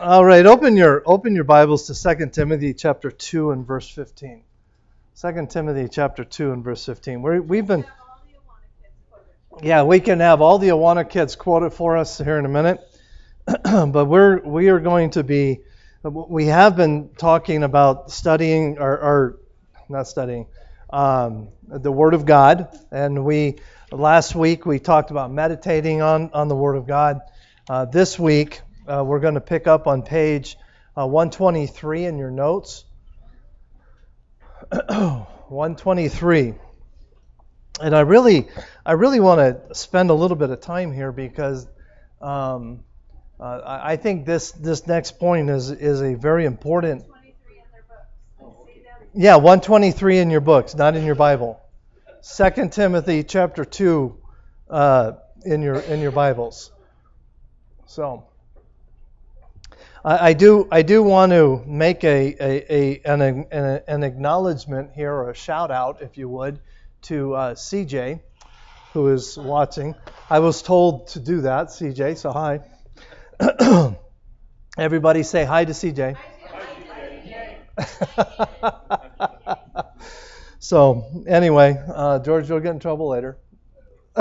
All right, open your open your Bibles to 2 Timothy chapter 2 and verse 15. 2 Timothy chapter 2 and verse 15. We're, we've been Yeah, we can have all the Awana kids quoted for us here in a minute. but we're we are going to be we have been talking about studying or, or not studying um, the Word of God, and we last week we talked about meditating on on the Word of God. Uh, this week uh, we're going to pick up on page uh, 123 in your notes. 123. And I really, I really want to spend a little bit of time here because um, uh, I think this this next point is is a very important. Yeah, 123 in your books, not in your Bible. Second Timothy chapter two uh, in your in your Bibles. So. I, do I do want to make a, a, a an, an, an, acknowledgement here or a shout out, if you would, to uh, CJ, who is watching. I was told to do that, CJ. So hi. Everybody say hi to CJ. so anyway, uh, George, you'll get in trouble later.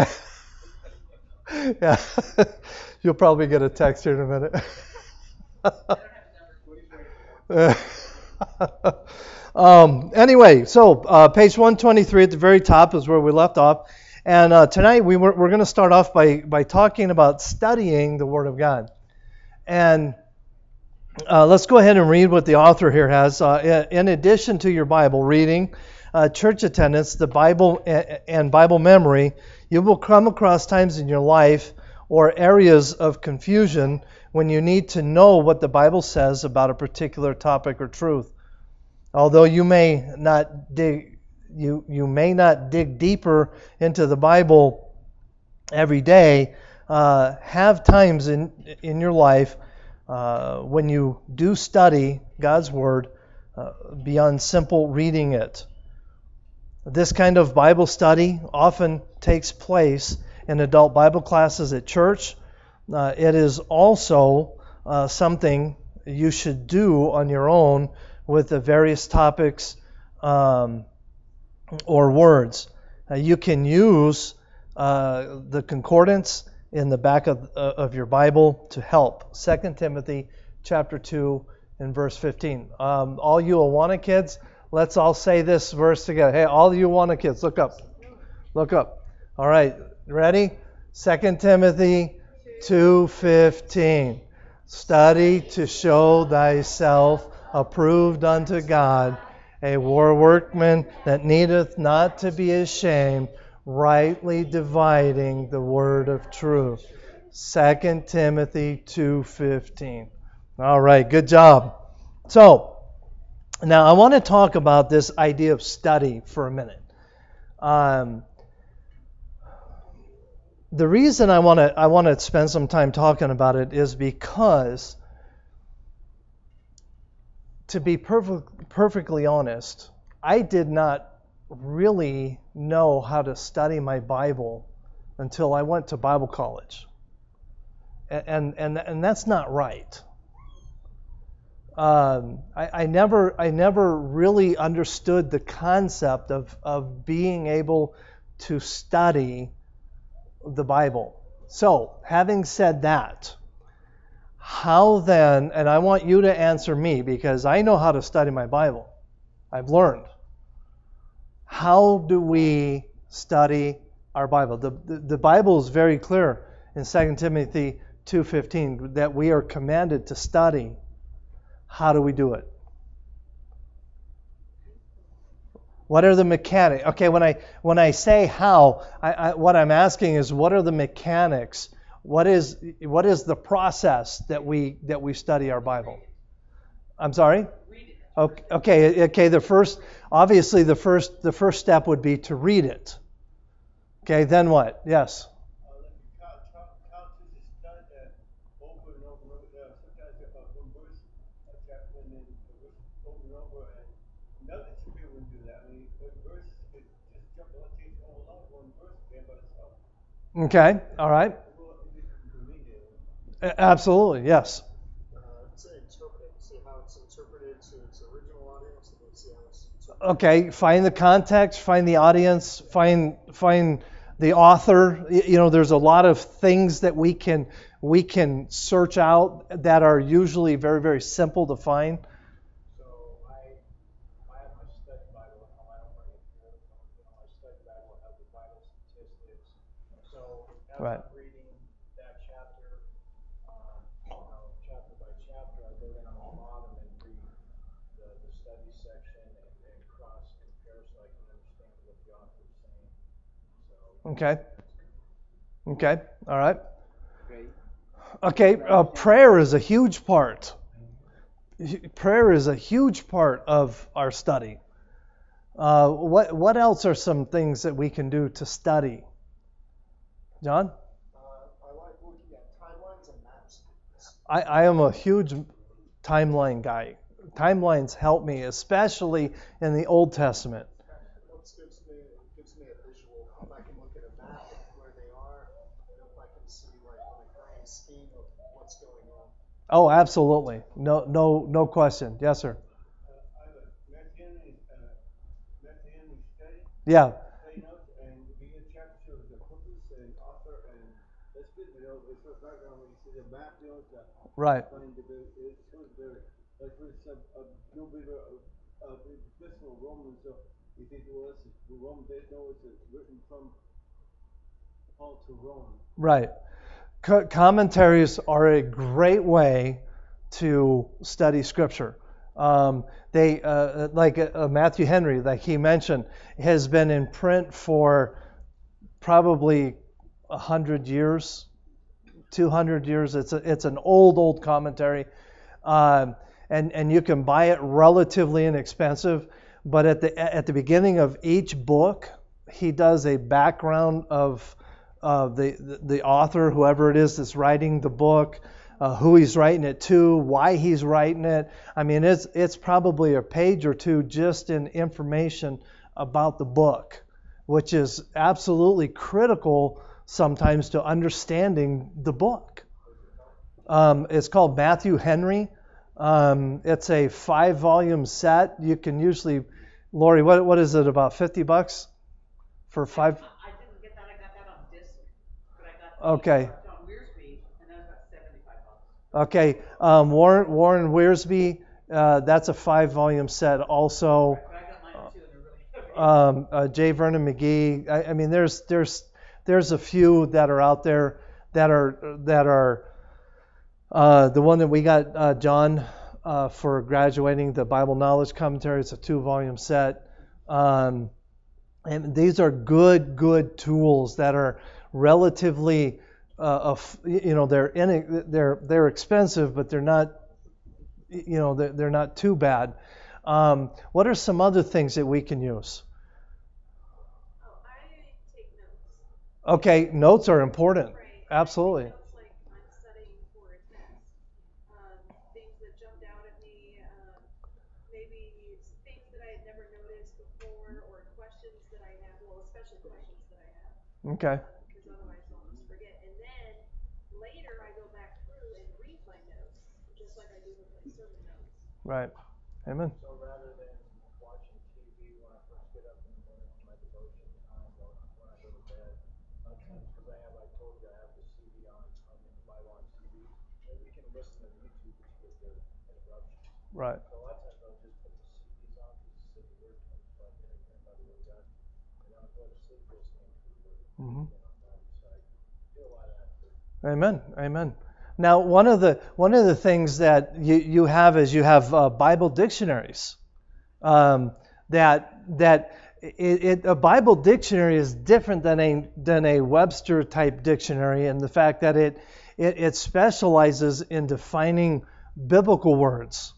yeah, you'll probably get a text here in a minute. um, anyway, so uh, page 123 at the very top is where we left off. And uh, tonight we were, we're going to start off by, by talking about studying the Word of God. And uh, let's go ahead and read what the author here has. Uh, in addition to your Bible reading, uh, church attendance, the Bible, and Bible memory, you will come across times in your life or areas of confusion when you need to know what the Bible says about a particular topic or truth. Although you may not dig you, you may not dig deeper into the Bible every day, uh, have times in, in your life uh, when you do study God's Word uh, beyond simple reading it. This kind of Bible study often takes place in adult Bible classes at church uh, it is also uh, something you should do on your own with the various topics um, or words. Uh, you can use uh, the concordance in the back of, uh, of your Bible to help. 2 Timothy chapter 2 and verse 15. Um, all you Awana kids, let's all say this verse together. Hey, all you Awana kids, look up. Look up. All right, ready? 2 Timothy 2:15 Study to show thyself approved unto God, a war workman that needeth not to be ashamed, rightly dividing the word of truth. 2 Timothy 2:15. All right, good job. So, now I want to talk about this idea of study for a minute. Um, the reason I want to I want to spend some time talking about it is because to be perfect, perfectly honest, I did not really know how to study my Bible until I went to Bible college. And and and that's not right. Um, I, I never I never really understood the concept of of being able to study the Bible. So, having said that, how then, and I want you to answer me because I know how to study my Bible. I've learned. How do we study our Bible? The, the, the Bible is very clear in 2 Timothy 2:15 that we are commanded to study. How do we do it? What are the mechanics? Okay, when I when I say how, I, I, what I'm asking is what are the mechanics? What is what is the process that we that we study our Bible? I'm sorry. Okay, okay, okay. The first, obviously, the first the first step would be to read it. Okay, then what? Yes. Okay, all right. Absolutely, yes. Okay, find the context, find the audience, find find the author. You know, there's a lot of things that we can we can search out that are usually very very simple to find. Right. Reading that chapter, um, you know, chapter by chapter, I go down to the and read the, the study section and, and cross compare so I can understand what the author is saying. So Okay. Okay. All right. Great. Okay. Uh, prayer is a huge part. Prayer is a huge part of our study. Uh, what what else are some things that we can do to study? John, Uh, I like looking at timelines and maps. I, I am a huge timeline guy. Timelines help me, especially in the Old Testament. What gives me gives me a visual. If I can look at a map of where they are, and if I can see like on a grand scheme of what's going on. Oh, absolutely. No, no, no question. Yes, sir. I have a messianic, uh, messianic. Yeah. Rome. Right. Co- commentaries are a great way to study Scripture. Um, they, uh, like uh, Matthew Henry, like he mentioned, has been in print for probably a hundred years, two hundred years. It's a, it's an old, old commentary, um, and and you can buy it relatively inexpensive. But at the at the beginning of each book, he does a background of uh, the, the the author, whoever it is that's writing the book, uh, who he's writing it to, why he's writing it. I mean, it's it's probably a page or two just in information about the book, which is absolutely critical sometimes to understanding the book. Um, it's called Matthew Henry. Um, it's a five volume set. You can usually, Lori, what, what is it, about 50 bucks for five? I didn't get that, I got that on disc, but I got the Okay. Wiersbe, and that was about seventy-five bucks. Okay, um, Warren, Warren Wiersbe, uh, that's a five volume set also. But I got mine too, they're really um, uh, J. Vernon McGee. I, I mean, there's there's there's a few that are out there that are that are uh, the one that we got uh, John uh, for graduating the Bible Knowledge Commentary. It's a two-volume set, um, and these are good good tools that are relatively uh, you know they're in, they're they're expensive, but they're not you know they're, they're not too bad. Um, what are some other things that we can use? Oh, I take notes. Okay, notes are important. Absolutely. I take notes like I'm studying for a test. Um, things that jumped out at me, um, maybe things that I had never noticed before, or questions that I have. Well, especially questions that I have, Okay. because otherwise I'll just forget. And then later I go back through and read my notes, just like I do with my sermon notes. Right. Amen. So rather than watching TV when I first get up in the morning for my devotion time or when I go to bed, sometimes because I have, I told you, I have the CD on, on the Bible on CD, maybe you can listen to YouTube but you get the interruptions. Right. So a lot of times I'll just put the CDs on because it's the word comes by hearing by the word of God. And I'll go to sleep listening to the word. You know, so I do a lot of that. Amen. Amen. Now, one of the one of the things that you, you have is you have uh, Bible dictionaries. Um, that that it, it, a Bible dictionary is different than a than a Webster type dictionary in the fact that it it, it specializes in defining biblical words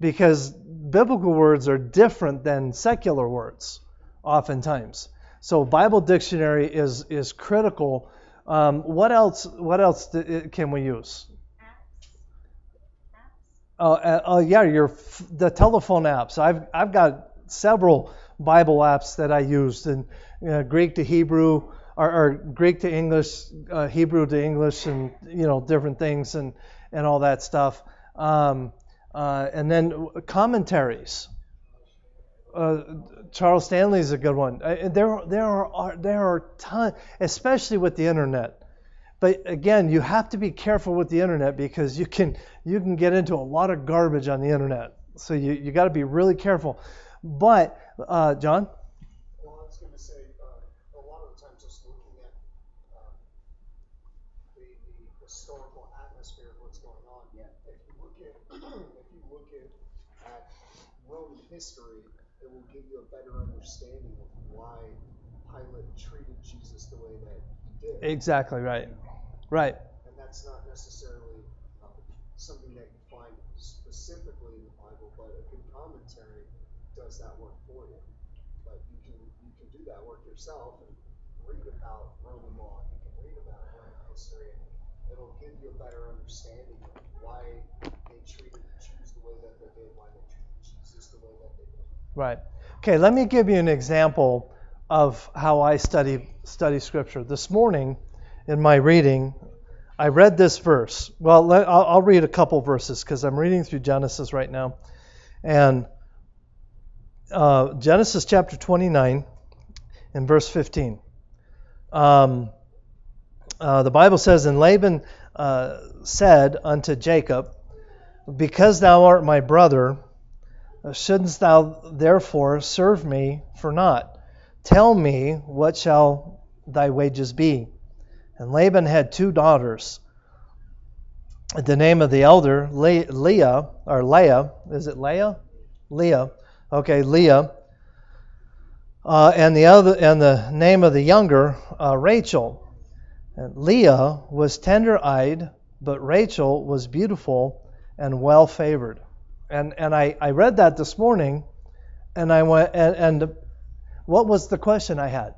because biblical words are different than secular words oftentimes. So Bible dictionary is is critical. Um, what else? What else can we use? Apps. Uh, uh, yeah, your the telephone apps. I've I've got several Bible apps that I used in uh, Greek to Hebrew or, or Greek to English, uh, Hebrew to English, and you know different things and and all that stuff. Um, uh, and then commentaries. uh, Charles Stanley is a good one. Uh, there, there are there are ton, especially with the internet. But again, you have to be careful with the internet because you can you can get into a lot of garbage on the internet. So you you got to be really careful. But uh, John, Well, I was going to say, uh, a lot of the times just looking at um, the, the historical atmosphere of what's going on. Yeah. If you look at if you look at, at Roman history, it will give you a better understanding of why Pilate treated Jesus the way that he did. exactly right, right, and that's not necessarily um, something that you find specifically in the Bible, but a good commentary does that work for you. But you can you can do that work yourself and read about Roman law. You can read about Roman history, and it'll give you a better understanding of why they treated Jews the way that they did, why they treated Right. Okay, let me give you an example of how I study study Scripture. This morning, in my reading, I read this verse. Well, let, I'll, I'll read a couple verses because I'm reading through Genesis right now, and uh, Genesis chapter 29 and verse 15. Um, uh, the Bible says, And Laban uh, said unto Jacob, Because thou art my brother, uh, shouldnst thou therefore serve me for naught? Tell me, what shall thy wages be? And Laban had two daughters. The name of the elder, Le- Leah, or Leah, is it Leah? Leah. Okay, Leah. Uh, and the other, and the name of the younger, uh, Rachel. And Leah was tender-eyed, but Rachel was beautiful and well favored. And and I, I read that this morning, and I went and, and what was the question I had?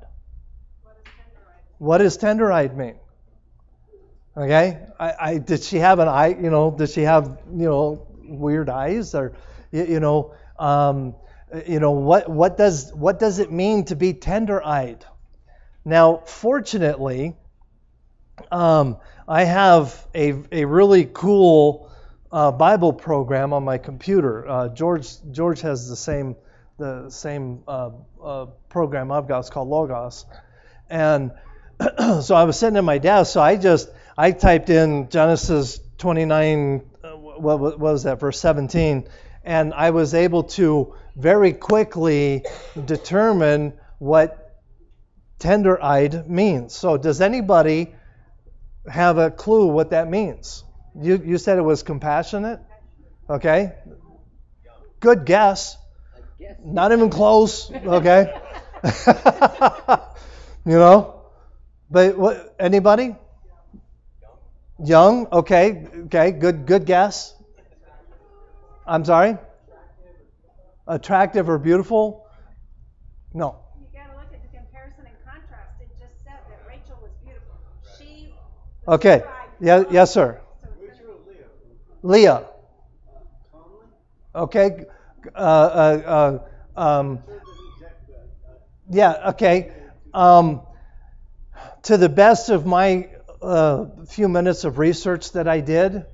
What does tender-eyed mean? Okay, I, I did she have an eye? You know, did she have you know weird eyes or you, you know um, you know what what does what does it mean to be tender-eyed? Now, fortunately, um, I have a a really cool uh, Bible program on my computer. Uh, George George has the same the same uh, uh, program I've got. It's called Logos, and so I was sitting at my desk. So I just I typed in Genesis 29. uh, What, what was that? Verse 17, and I was able to very quickly determine what tender-eyed means. So does anybody have a clue what that means? You you said it was compassionate. Okay. Good guess. Not even close. Okay. you know. But what? Anybody? Young. Okay. Okay. Good. Good guess. I'm sorry. Attractive or beautiful? No. You gotta look at the comparison and contrast. It just said that Rachel was beautiful. She. Okay. Yeah. Yes, sir. So it's gonna be- Leah. Okay. Uh, uh, uh, um, yeah. Okay. Um, to the best of my uh, few minutes of research that I did,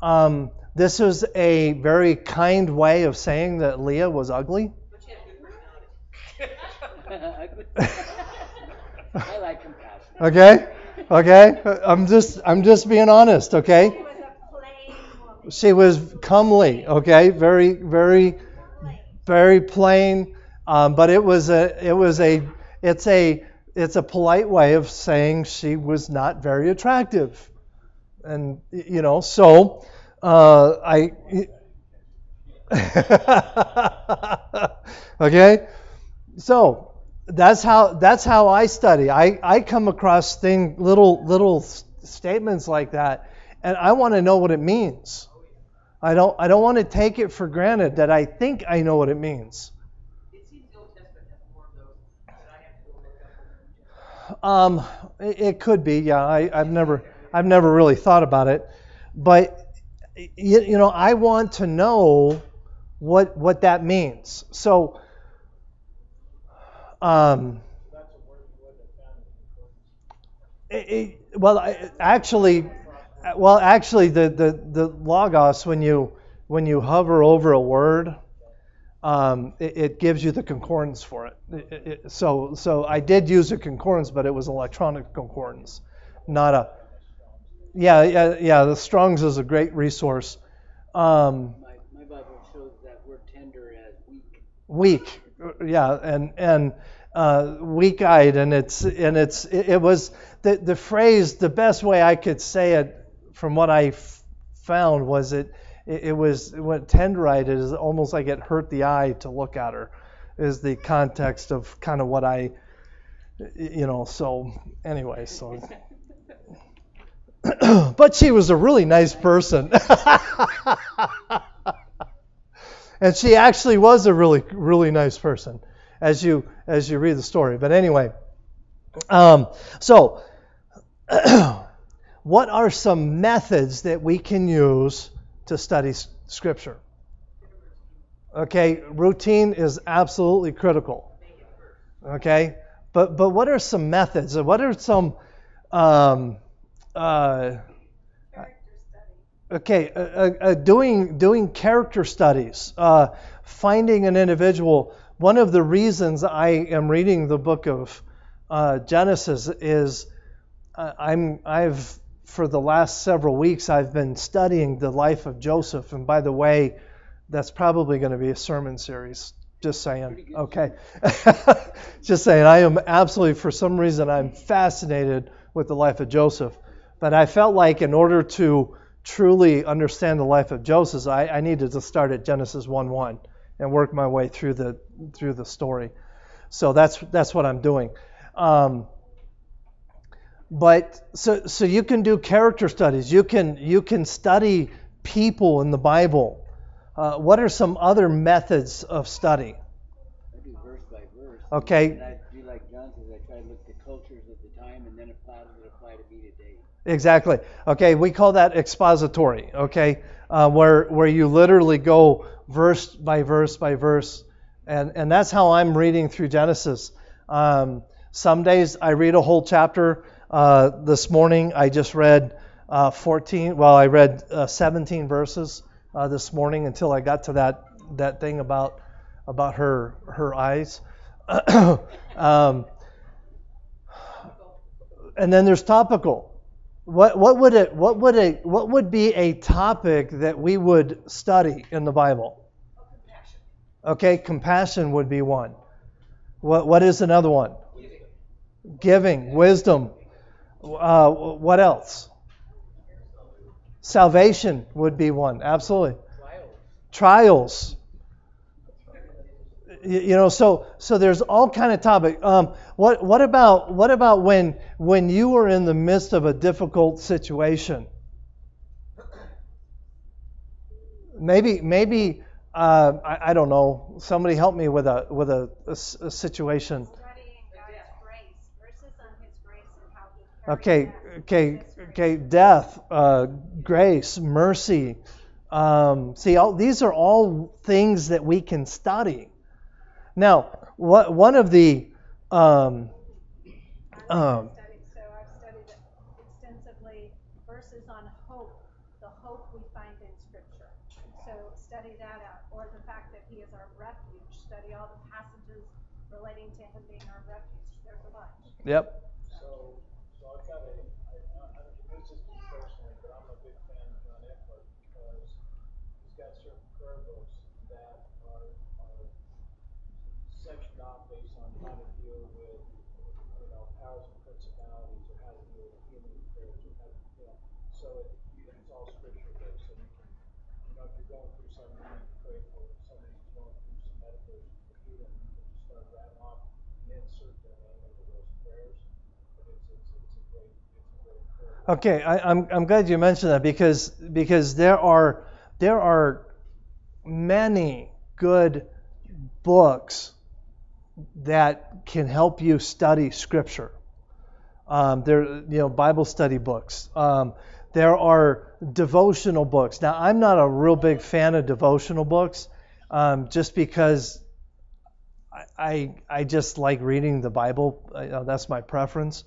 um, this is a very kind way of saying that Leah was ugly. But she had a good personality. I like compassion. Okay. Okay. I'm just I'm just being honest. Okay. She was a plain woman. She was comely, okay, very, very, very plain. Um, but it was a, it was a, it's a, it's a polite way of saying she was not very attractive, and you know, so uh, I. okay, so that's how that's how I study. I, I come across thing little little statements like that, and I want to know what it means. I don't I don't want to take it for granted that I think I know what it means. It seems the Old Testament has more of those that I have to go look up. Um, it, it could be, yeah. I, I've never I've never really thought about it, but you, you know I want to know what what that means. So. Um, That's a word you wouldn't have found in the It- it- well, I- actually, well, actually, the, the, the logos when you when you hover over a word, um, it, it gives you the concordance for it. It- it- So, so I did use a concordance, but it was electronic concordance, not a. Yeah, yeah, yeah. The Strong's is a great resource. Um, My, my Bible shows that word tender as weak. weak, yeah, and and uh, weak-eyed, and it's and it's it, it was the the phrase. The best way I could say it, from what I f- found, was it it, it was what tender-eyed is almost like it hurt the eye to look at her, is the context of kind of what I, you know. So anyway, so. but she was a really nice person. and she actually was a really really nice person as you as you read the story but anyway um, so what are some methods that we can use to study scripture okay routine is absolutely critical okay but but what are some methods what are some um, uh, Okay, uh, uh, uh, doing doing character studies, uh, finding an individual. One of the reasons I am reading the book of uh, Genesis is I'm I've for the last several weeks I've been studying the life of Joseph, and by the way, that's probably going to be a sermon series. Just saying. Okay, just saying. I am absolutely for some reason I'm fascinated with the life of Joseph. But I felt like in order to truly understand the life of Joseph, I, I needed to start at Genesis 1:1 and work my way through the through the story. So that's that's what I'm doing. Um, but so so you can do character studies. You can you can study people in the Bible. Uh, what are some other methods of study? I do verse by verse. Okay. And I do like John says, I try to look at the cultures of the time and then apply it apply to me today. Exactly. Okay, we call that expository. Okay, uh, where where you literally go verse by verse by verse, and and that's how I'm reading through Genesis. Um, some days I read a whole chapter. Uh, this morning I just read uh, 14. Well, I read uh, 17 verses uh, this morning until I got to that that thing about about her her eyes. um, and then there's topical. What what would it what would a what would be a topic that we would study in the Bible? Okay, compassion would be one. What what is another one? Giving, wisdom. Uh, what else? Salvation would be one. Absolutely. Trials. Y- You know, so so there's all kind of topic. Um, what what about what about when when you were in the midst of a difficult situation? Maybe maybe uh, I, I don't know. Somebody help me with a with a, a a situation. Studying God's grace, verses on His grace and how He Okay, okay, okay. Death, uh, grace, mercy. Um, see, all, these are all things that we can study. Now, what one of the um, um, I've studied, so I've studied extensively verses on hope, the hope we find in Scripture. So study that out, or the fact that He is our refuge. Study all the passages relating to Him being our refuge. There's a bunch. yep. So, so I've got a, I, I, I this is me personally, but I'm a big fan of John Eckhardt because he's got certain prayer books that are, are sectioned off based on how to deal with, you know, powers and principalities or how to deal with human affairs or how, to- you know, so it, you- it's all scripture based. So you can, you know, if you're going through something, you need to pray for somebody's going through some medical issues for healing, you can just start rattling off and insert their name into those prayers. But it's, it's, it's a great, it's a great prayer. Okay, I, I'm I'm glad you mentioned that because because there are there are many good books that can help you study Scripture. Um, there, you know, Bible study books. Um, there are devotional books. Now, I'm not a real big fan of devotional books, um, just because I, I I just like reading the Bible. Know, that's my preference.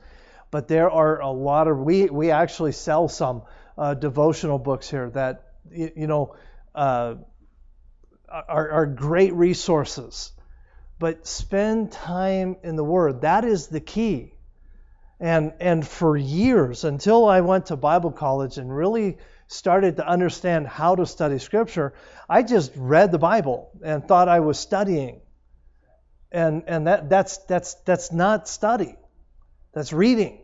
But there are a lot of we we actually sell some uh, devotional books here that you, you know. Uh, are, are great resources. But spend time in the Word. That is the key. And, and for years, until I went to Bible college and really started to understand how to study Scripture, I just read the Bible and thought I was studying. And, and that, that's, that's, that's not study, that's reading.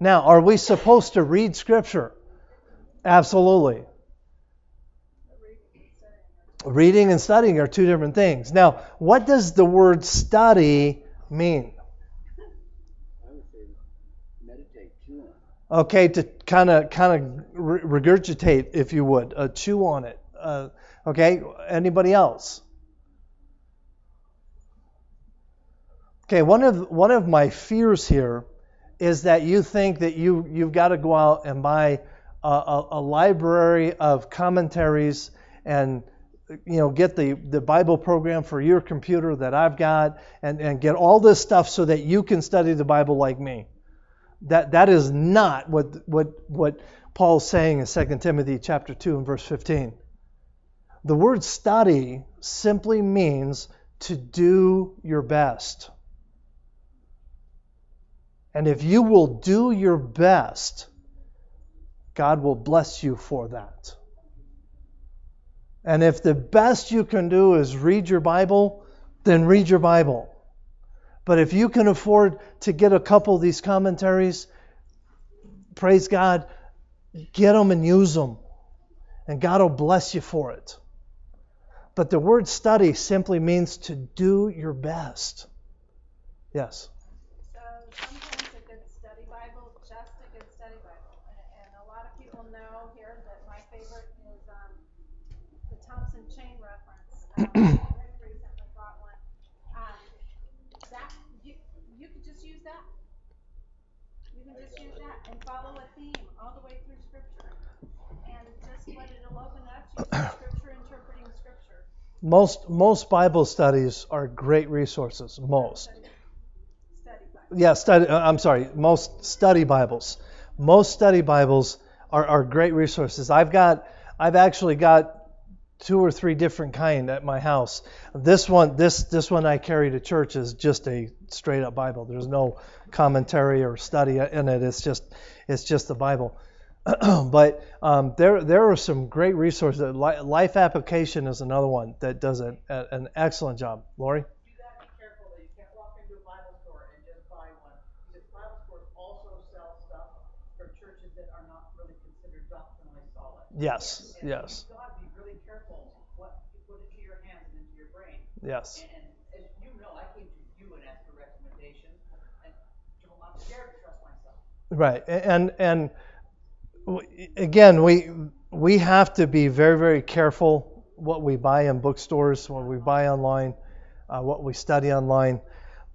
Now, are we supposed to read Scripture? Absolutely. Reading and studying are two different things. Now, what does the word study mean? I would say meditate, chew on. it. Okay, to kind of kind of regurgitate, if you would, uh, chew on it. Uh, okay, anybody else? Okay, one of one of my fears here is that you think that you you've got to go out and buy a, a, a library of commentaries and you know get the, the bible program for your computer that i've got and, and get all this stuff so that you can study the bible like me. That that is not what what what paul's saying in 2 timothy chapter 2 and verse 15 the word study simply means to do your best and if you will do your best god will bless you for that and if the best you can do is read your Bible, then read your Bible. But if you can afford to get a couple of these commentaries, praise God, get them and use them. And God will bless you for it. But the word study simply means to do your best. Yes. So sometimes a good study Bible, just a good study Bible. And, and a lot of people know here that my favorite is um, the Thompson Chain Reference. Um, Rick recently bought one. Um, that you you could just use that. You can just use that and follow a theme all the way through Scripture. And just what it'll open up to you Scripture interpreting Scripture. Most most Bible studies are great resources. Most. Yeah, study. uh, I'm sorry. Most study Bibles. Most study Bibles are, are great resources. I've got. I've actually got two or three different kind at my house. This one, this this one I carry to church is just a straight up Bible. There's no commentary or study in it. It's just it's just the Bible. but um, there there are some great resources. Life Application is another one that does an, an excellent job. Lori. You gotta be careful that you can't walk into a Bible store and just buy one, because Bible stores also sell stuff from churches that are not really considered doctrinally solid. Yes. Yes. you gotta be really careful what you put into your hands and into your brain. Yes. And, as you know, I came to you and asked for recommendations, and I'm scared to trust myself. Right, and and again, we we have to be very very careful what we buy in bookstores, what we buy online, uh, what we study online.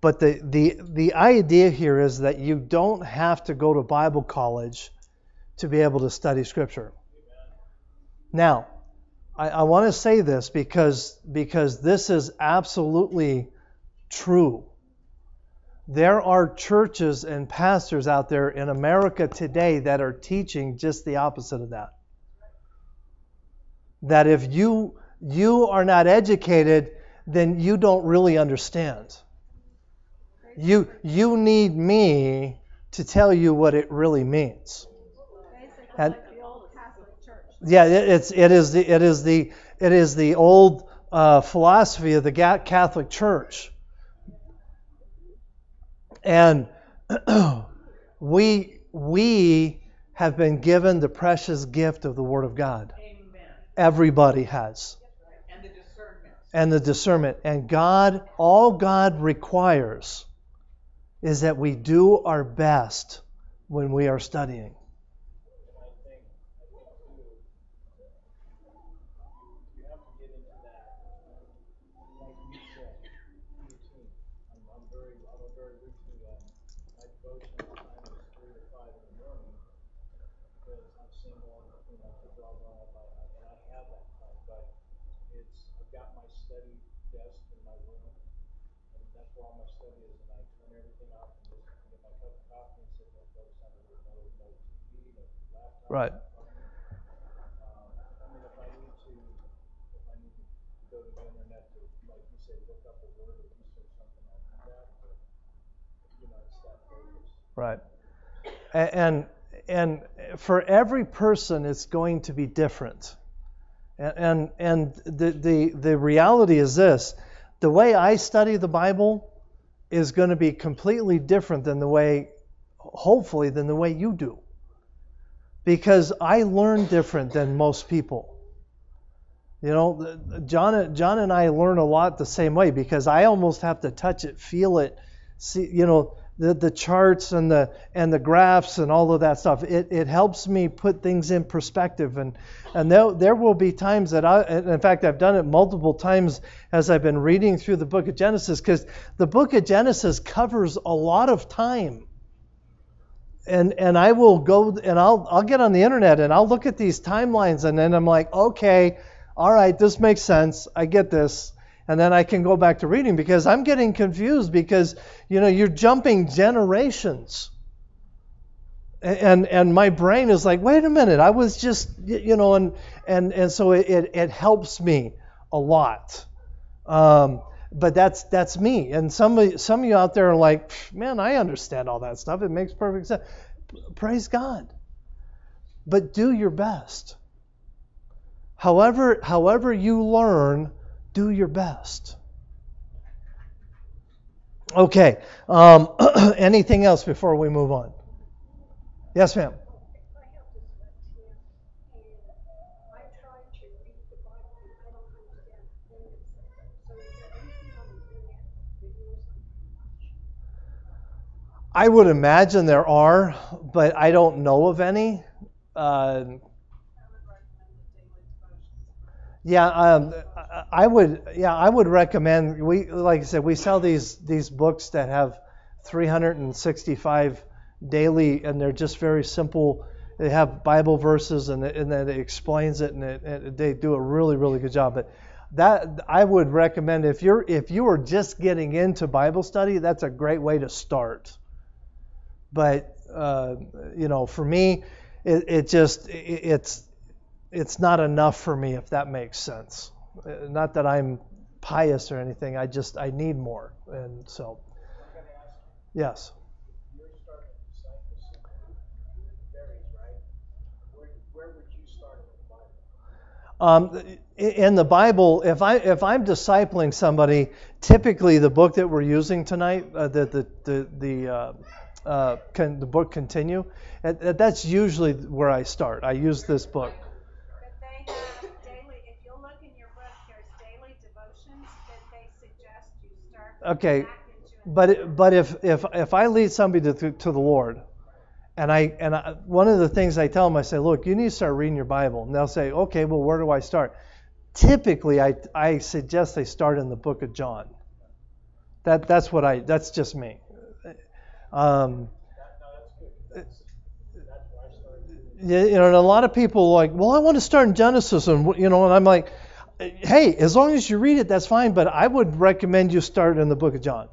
But the the the idea here is that you don't have to go to Bible college to be able to study Scripture. Now, I, I want to say this because because this is absolutely true. There are churches and pastors out there in America today that are teaching just the opposite of that. That if you you are not educated, then you don't really understand. You you need me to tell you what it really means. And- like the old Catholic Church. Yeah, it, it's it is the it is the it is the old uh, philosophy of the Catholic Church, and we we have been given the precious gift of the Word of God. Amen. Everybody has, And the discernment. and the discernment. And God, all God requires, is that we do our best when we are studying. And I think, I think too, you have to get into that, like you said, routine. I'm, I'm very, I'm a very routine guy. My devotion time is three to five in the morning, because I'm single and, you know, kids are all grown up, I, I- and I have that time, but it's, I've got my study desk in my room, and that's where all my study is, and I turn everything off and just get my cup of coffee and sit there and focus on it, no, no TV, no laptop. Right. Um, I mean, if I need to, if I need to go to the internet to, like you said, look up a word or research something like that, but, you know, it's that focus. Right. And and for every person, it's going to be different. And and, and the, the the reality is this: the way I study the Bible is going to be completely different than the way, hopefully, than the way you do. Because I learn different than most people. You know, John, John and I learn a lot the same way because I almost have to touch it, feel it, see, you know, the, the charts and the and the graphs and all of that stuff. It, it helps me put things in perspective and and there, there will be times that I, in fact, I've done it multiple times as I've been reading through the book of Genesis because the book of Genesis covers a lot of time and and I will go and I'll I'll get on the internet and I'll look at these timelines and then I'm like, okay, all right, this makes sense. I get this. And then I can go back to reading because I'm getting confused because you know you're jumping generations. And and my brain is like, wait a minute, I was just you know, and and and so it it, it helps me a lot. Um, but that's that's me. And some of some of you out there are like, man, I understand all that stuff. It makes perfect sense. Praise God. But do your best. However, however you learn, do your best. Okay. Um, anything else before we move on? Yes, ma'am. I have dyslexia, and I try to read the Bible, and I don't understand a thing it says. So is there anything on the internet videos I can watch? I would imagine there are, but I don't know of any. Uh, yeah, um, I- would. Yeah, I would recommend. We, like I said, we sell these these books that have 365 daily, and they're just very simple. They have Bible verses, and and then it explains it, and, it, and they do a really really good job. But that I would recommend if you're if you are just getting into Bible study, that's a great way to start but uh, you know, for me, it, it just it, it's it's not enough for me if that makes sense. Not that I'm pious or anything. I just I need more, and so I'm gonna ask yes. you, you're starting to discipleship, it varies, right? Where, where would you start in the Bible? Um, in the Bible, if I if I'm discipling somebody, typically the book that we're using tonight, uh, the the the the, uh, uh, can, the book continue. uh, uh, that's usually where I start. I use this book. But they have daily, if you'll look in your book, there's daily devotions that they suggest you start Okay. But it- but if if if I lead somebody to, to the Lord, and I and I, one of the things I tell them, I say, look, you need to start reading your Bible, and they'll say, okay, well, where do I start? Typically, I I suggest they start in the Book of John. That that's what I that's just me. Um, you know, and a lot of people are like, well, I want to start in Genesis, and you know, and I'm like, hey, as long as you read it, that's fine. But I would recommend you start in the Book of John.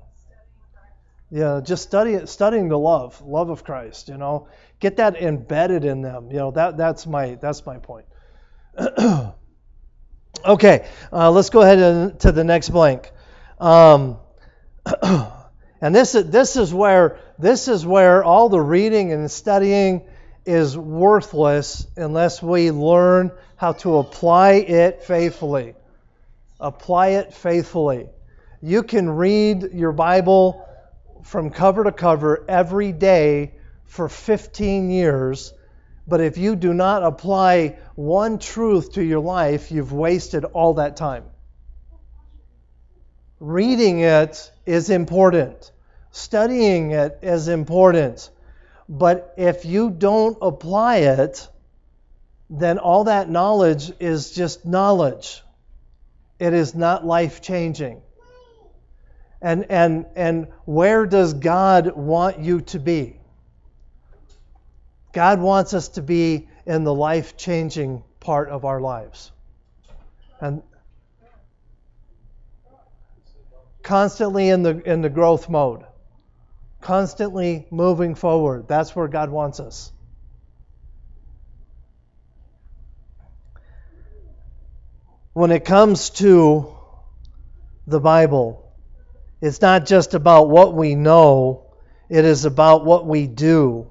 Yeah, just study it, studying the love, love of Christ. You know, get that embedded in them. You know, that that's my that's my point. okay, uh, let's go ahead and, to the next blank. Um, and this is this is where this is where all the reading and studying is worthless unless we learn how to apply it faithfully. Apply it faithfully. You can read your Bible from cover to cover every day for 15 years, but if you do not apply one truth to your life, you've wasted all that time. Reading it is important, studying it is important, but if you don't apply it, then all that knowledge is just knowledge. It is not life changing. And, and, and where does God want you to be? God wants us to be in the life changing part of our lives. And constantly in the, in the growth mode, constantly moving forward. That's where God wants us. when it comes to the Bible, it's not just about what we know, it is about what we do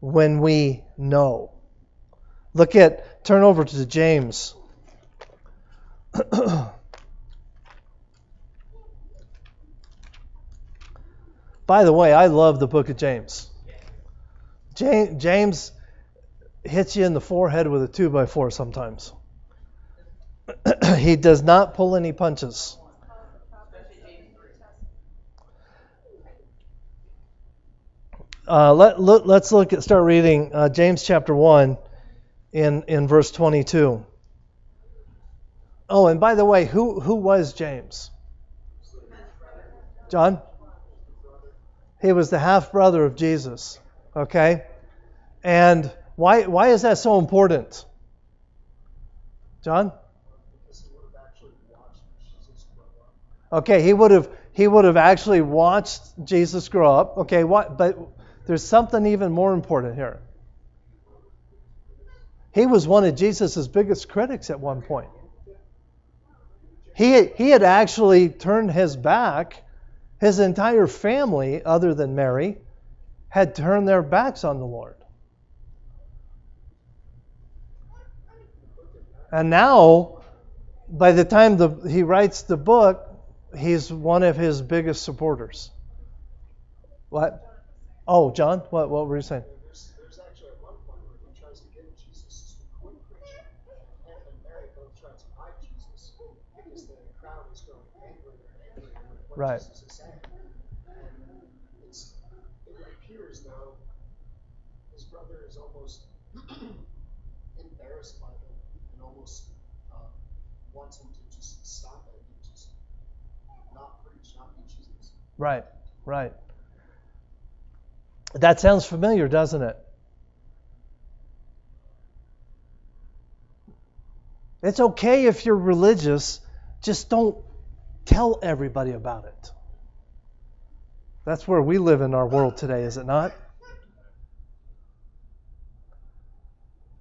when we know. Look at, turn over to James. By the way, I love the book of James. James hits you in the forehead with a two by four sometimes. he does not pull any punches. Uh, let, let, us look at start reading uh, James chapter 1 in, in verse 22. Oh, and by the way, who, who was James? John? He was the half brother of Jesus. Okay? And why, why is that so important? John? Okay, he would have he would have actually watched Jesus grow up. Okay, what but there's something even more important here. He was one of Jesus' biggest critics at one point. He, he had actually turned his back. His entire family, other than Mary, had turned their backs on the Lord. And now, by the time the, he writes the book, he's one of his biggest supporters. What? Oh, John, what, what were you saying? Right. It's, it appears though his brother is almost embarrassed by him and almost uh, wants him to just stop it and just not preach, not be Jesus. Right, right. That sounds familiar, doesn't it? It's okay if you're religious, just don't tell everybody about it. That's where we live in our world today, is it not?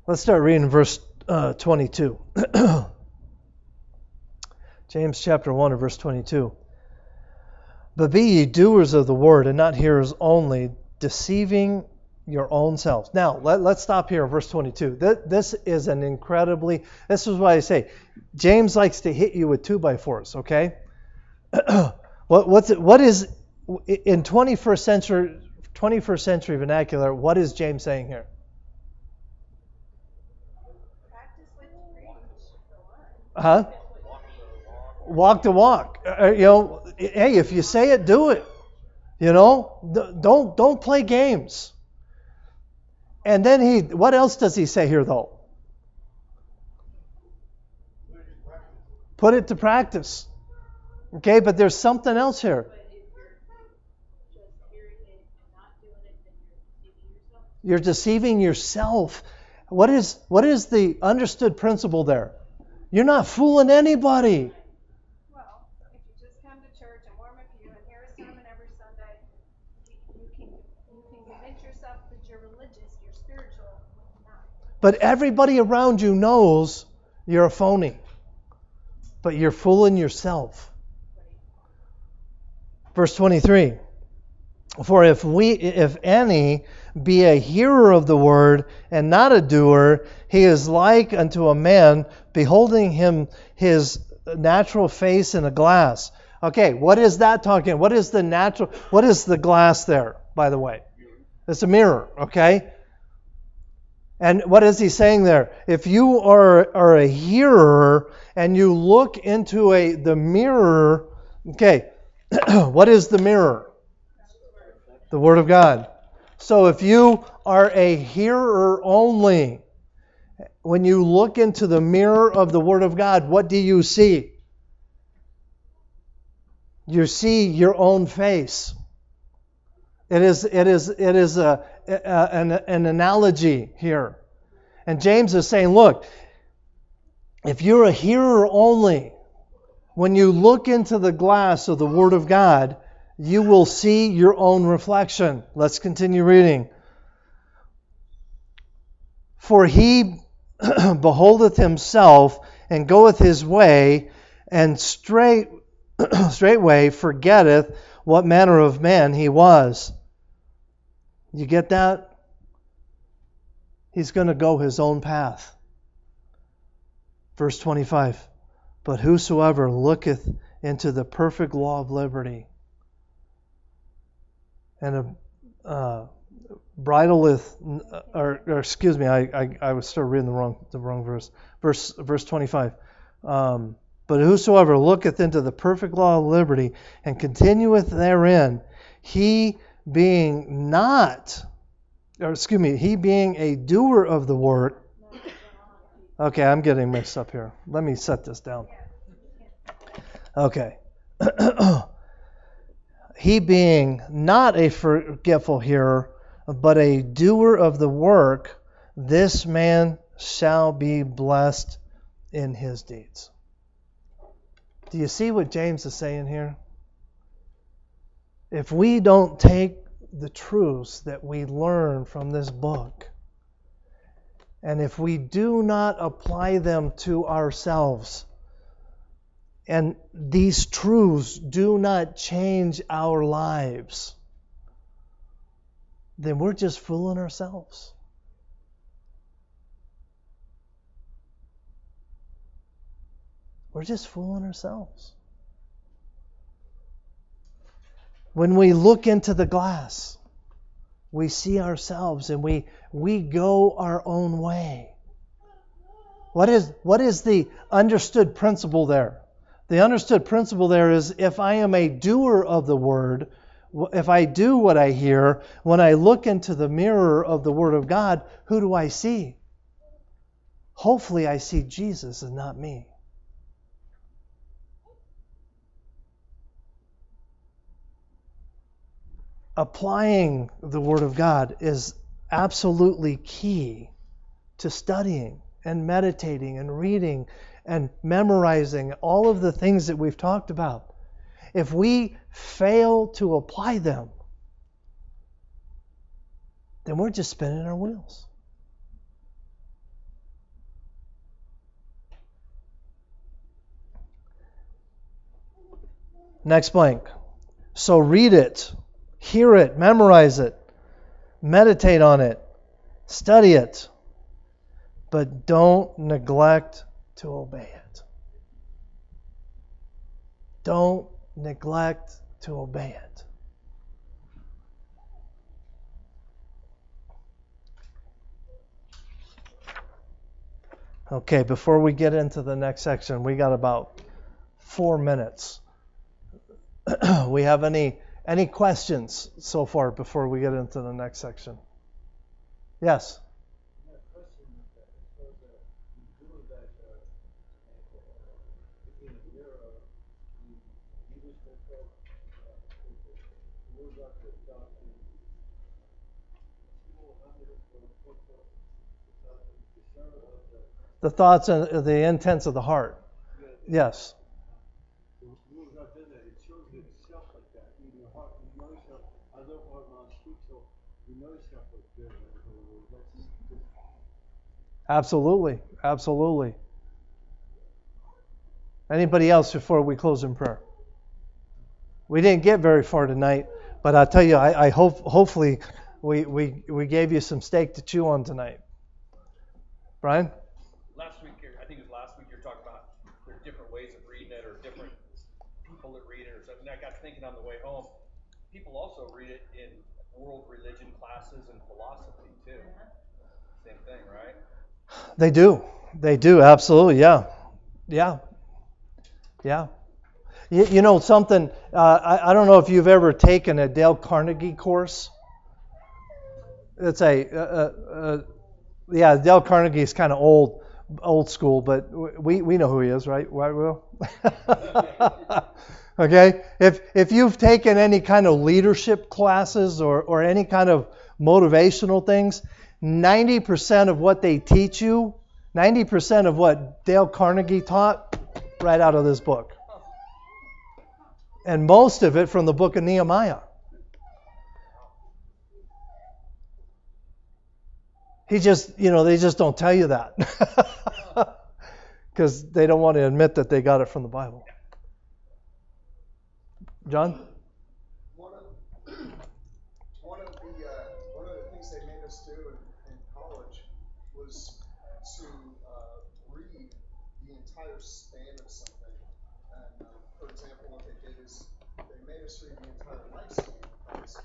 Let's start reading verse uh, 22. James chapter 1 and verse 22. But be ye doers of the word and not hearers only, deceiving your own selves. Now, let, us stop here in verse 22. Th- this is an incredibly, this is why I say, James likes to hit you with two by fours, okay? what, what's it, what is, in 21st century, 21st century vernacular, what is James saying here? Huh? Walk the walk. Uh, you know, hey, if you say it, do it. You know, don't don't play games. And then he, what else does he say here though? Put it to practice. Okay, but there's something else here. You're just hearing it and not doing it, then you're deceiving yourself. You're deceiving yourself. What is what is the understood principle there? You're not fooling anybody. Well, if you just come to church and warm a pew and hear a sermon every Sunday, you, you can you can convince yourself that you're religious, you're spiritual, you're. But everybody around you knows you're a phony. But you're fooling yourself. Verse 23. For if we if any be a hearer of the word and not a doer, he is like unto a man beholding him his natural face in a glass. Okay, what is that talking? What is the natural what is the glass there, by the way? It's a mirror, okay? And what is he saying there? If you are, are a hearer and you look into a the mirror, okay, what is the mirror? The Word of God. So if you are a hearer only, when you look into the mirror of the Word of God, what do you see? You see your own face. It is, it is, it is a, a, an, an analogy here. And James is saying, look, if you're a hearer only, when you look into the glass of the Word of God, you will see your own reflection. Let's continue reading. For he beholdeth himself, and goeth his way, and straight straightway forgetteth what manner of man he was. You get that? He's going to go his own path. Verse 25 But whosoever looketh into the perfect law of liberty and uh, bridleth, or, or, excuse me, I, I, I was still reading the wrong the wrong verse. Verse verse 25. Um, but whosoever looketh into the perfect law of liberty and continueth therein, he being not, or excuse me, he being a doer of the work. Okay, I'm getting mixed up here. Let me set this down. Okay. he being not a forgetful hearer, but a doer of the work, this man shall be blessed in his deeds. Do you see what James is saying here? If we don't take the truths that we learn from this book, and if we do not apply them to ourselves, and these truths do not change our lives, then we're just fooling ourselves. We're just fooling ourselves. When we look into the glass, we see ourselves and we, we go our own way. What is, what is the understood principle there? The understood principle there is if I am a doer of the word, if I do what I hear, when I look into the mirror of the Word of God, who do I see? Hopefully, I see Jesus and not me. Applying the Word of God is absolutely key to studying and meditating and reading and memorizing all of the things that we've talked about. If we fail to apply them, then we're just spinning our wheels. Next blank. So read it Hear it, memorize it, meditate on it, study it, but don't neglect to obey it. Don't neglect to obey it. Okay, before we get into the next section, we got about four minutes. we have any any questions so far before we get into the next section? Yes. The thoughts and the intents of the heart. Yes. Absolutely. Absolutely. Anybody else before we close in prayer? We didn't get very far tonight, but I'll tell you, I, I hope hopefully we, we, we gave you some steak to chew on tonight. Brian? Last week, I think it was last week, you're talking about there are different ways of reading it or different people that read it or something. I got thinking on the way home, people also read it in world religion classes and philosophy too. Same thing, right? They do. They do. Absolutely. Yeah. Yeah. Yeah. You, you know something? Uh, I, I don't know if you've ever taken a Dale Carnegie course. It's a, uh, uh, uh yeah, Dale Carnegie is kind of old, old school, but we, we know who he is, right? Right, Will? okay. If if you've taken any kind of leadership classes or or any kind of motivational things, 90% of what they teach you, 90% of what Dale Carnegie taught, right out of this book. And most of it from the book of Nehemiah. He just, you know, they just don't tell you that. because they don't want to admit that they got it from the Bible. John? One of, one of the, uh, one of the things they made us do in, in college was to, uh, read the entire span of something. And, uh, for example, what they did is they made us read the entire lifespan of Christ.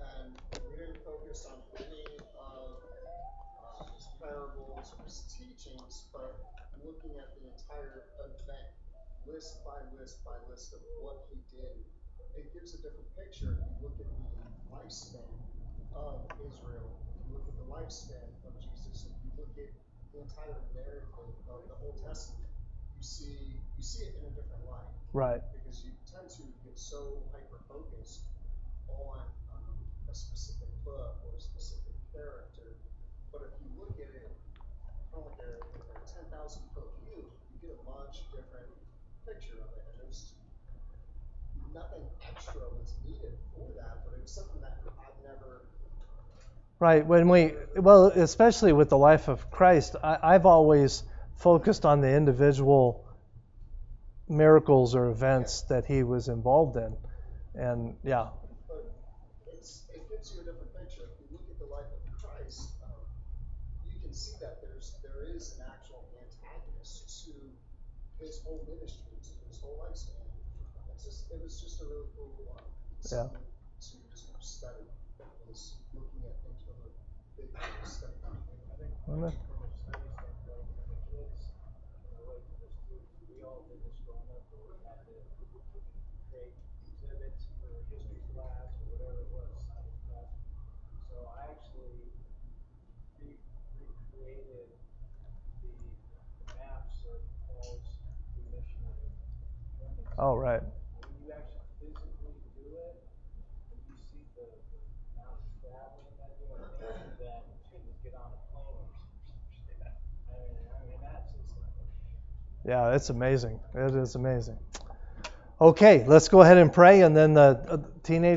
And we didn't focus on any of, uh, his parables or his teachings, but looking at the entire event, list by list by list of what he did it gives a different picture if you look at the lifespan of Israel, if you look at the lifespan of Jesus, if you look at the entire narrative of the Old Testament, you see you see it in a different light. Right. Because you tend to get so hyper focused on um, a specific book or a specific character. But if you look at it from like a, a ten thousand foot view, you get a much different picture of it. And there's nothing extra was needed for that, but it was something that I've never. Right. When we, well, especially with the life of Christ, I, I've always focused on the individual miracles or events that he was involved in. And yeah, But it's it gives you a different picture. If you look at the life of Christ, um, you can see that there's there is an actual antagonist to his whole ministry, to his whole lifespan. Just it was just a really cool um, Yeah. something to, to study. Was looking at things from a big study. I think Amen. from a study standpoint, the kids can relate to this too. We all did this growing up, where we had to create exhibits for history class or whatever it was, science class. So I actually re- recreated the maps of Paul's two missionary journeys. oh, right. When you actually physically do it, and you see the, the amount of traveling that you are thinking that you couldn't get on a plane or something. I mean, I mean, that's just like, Yeah, it's amazing. It is amazing. Okay, let's go ahead and pray, and then the uh, teenagers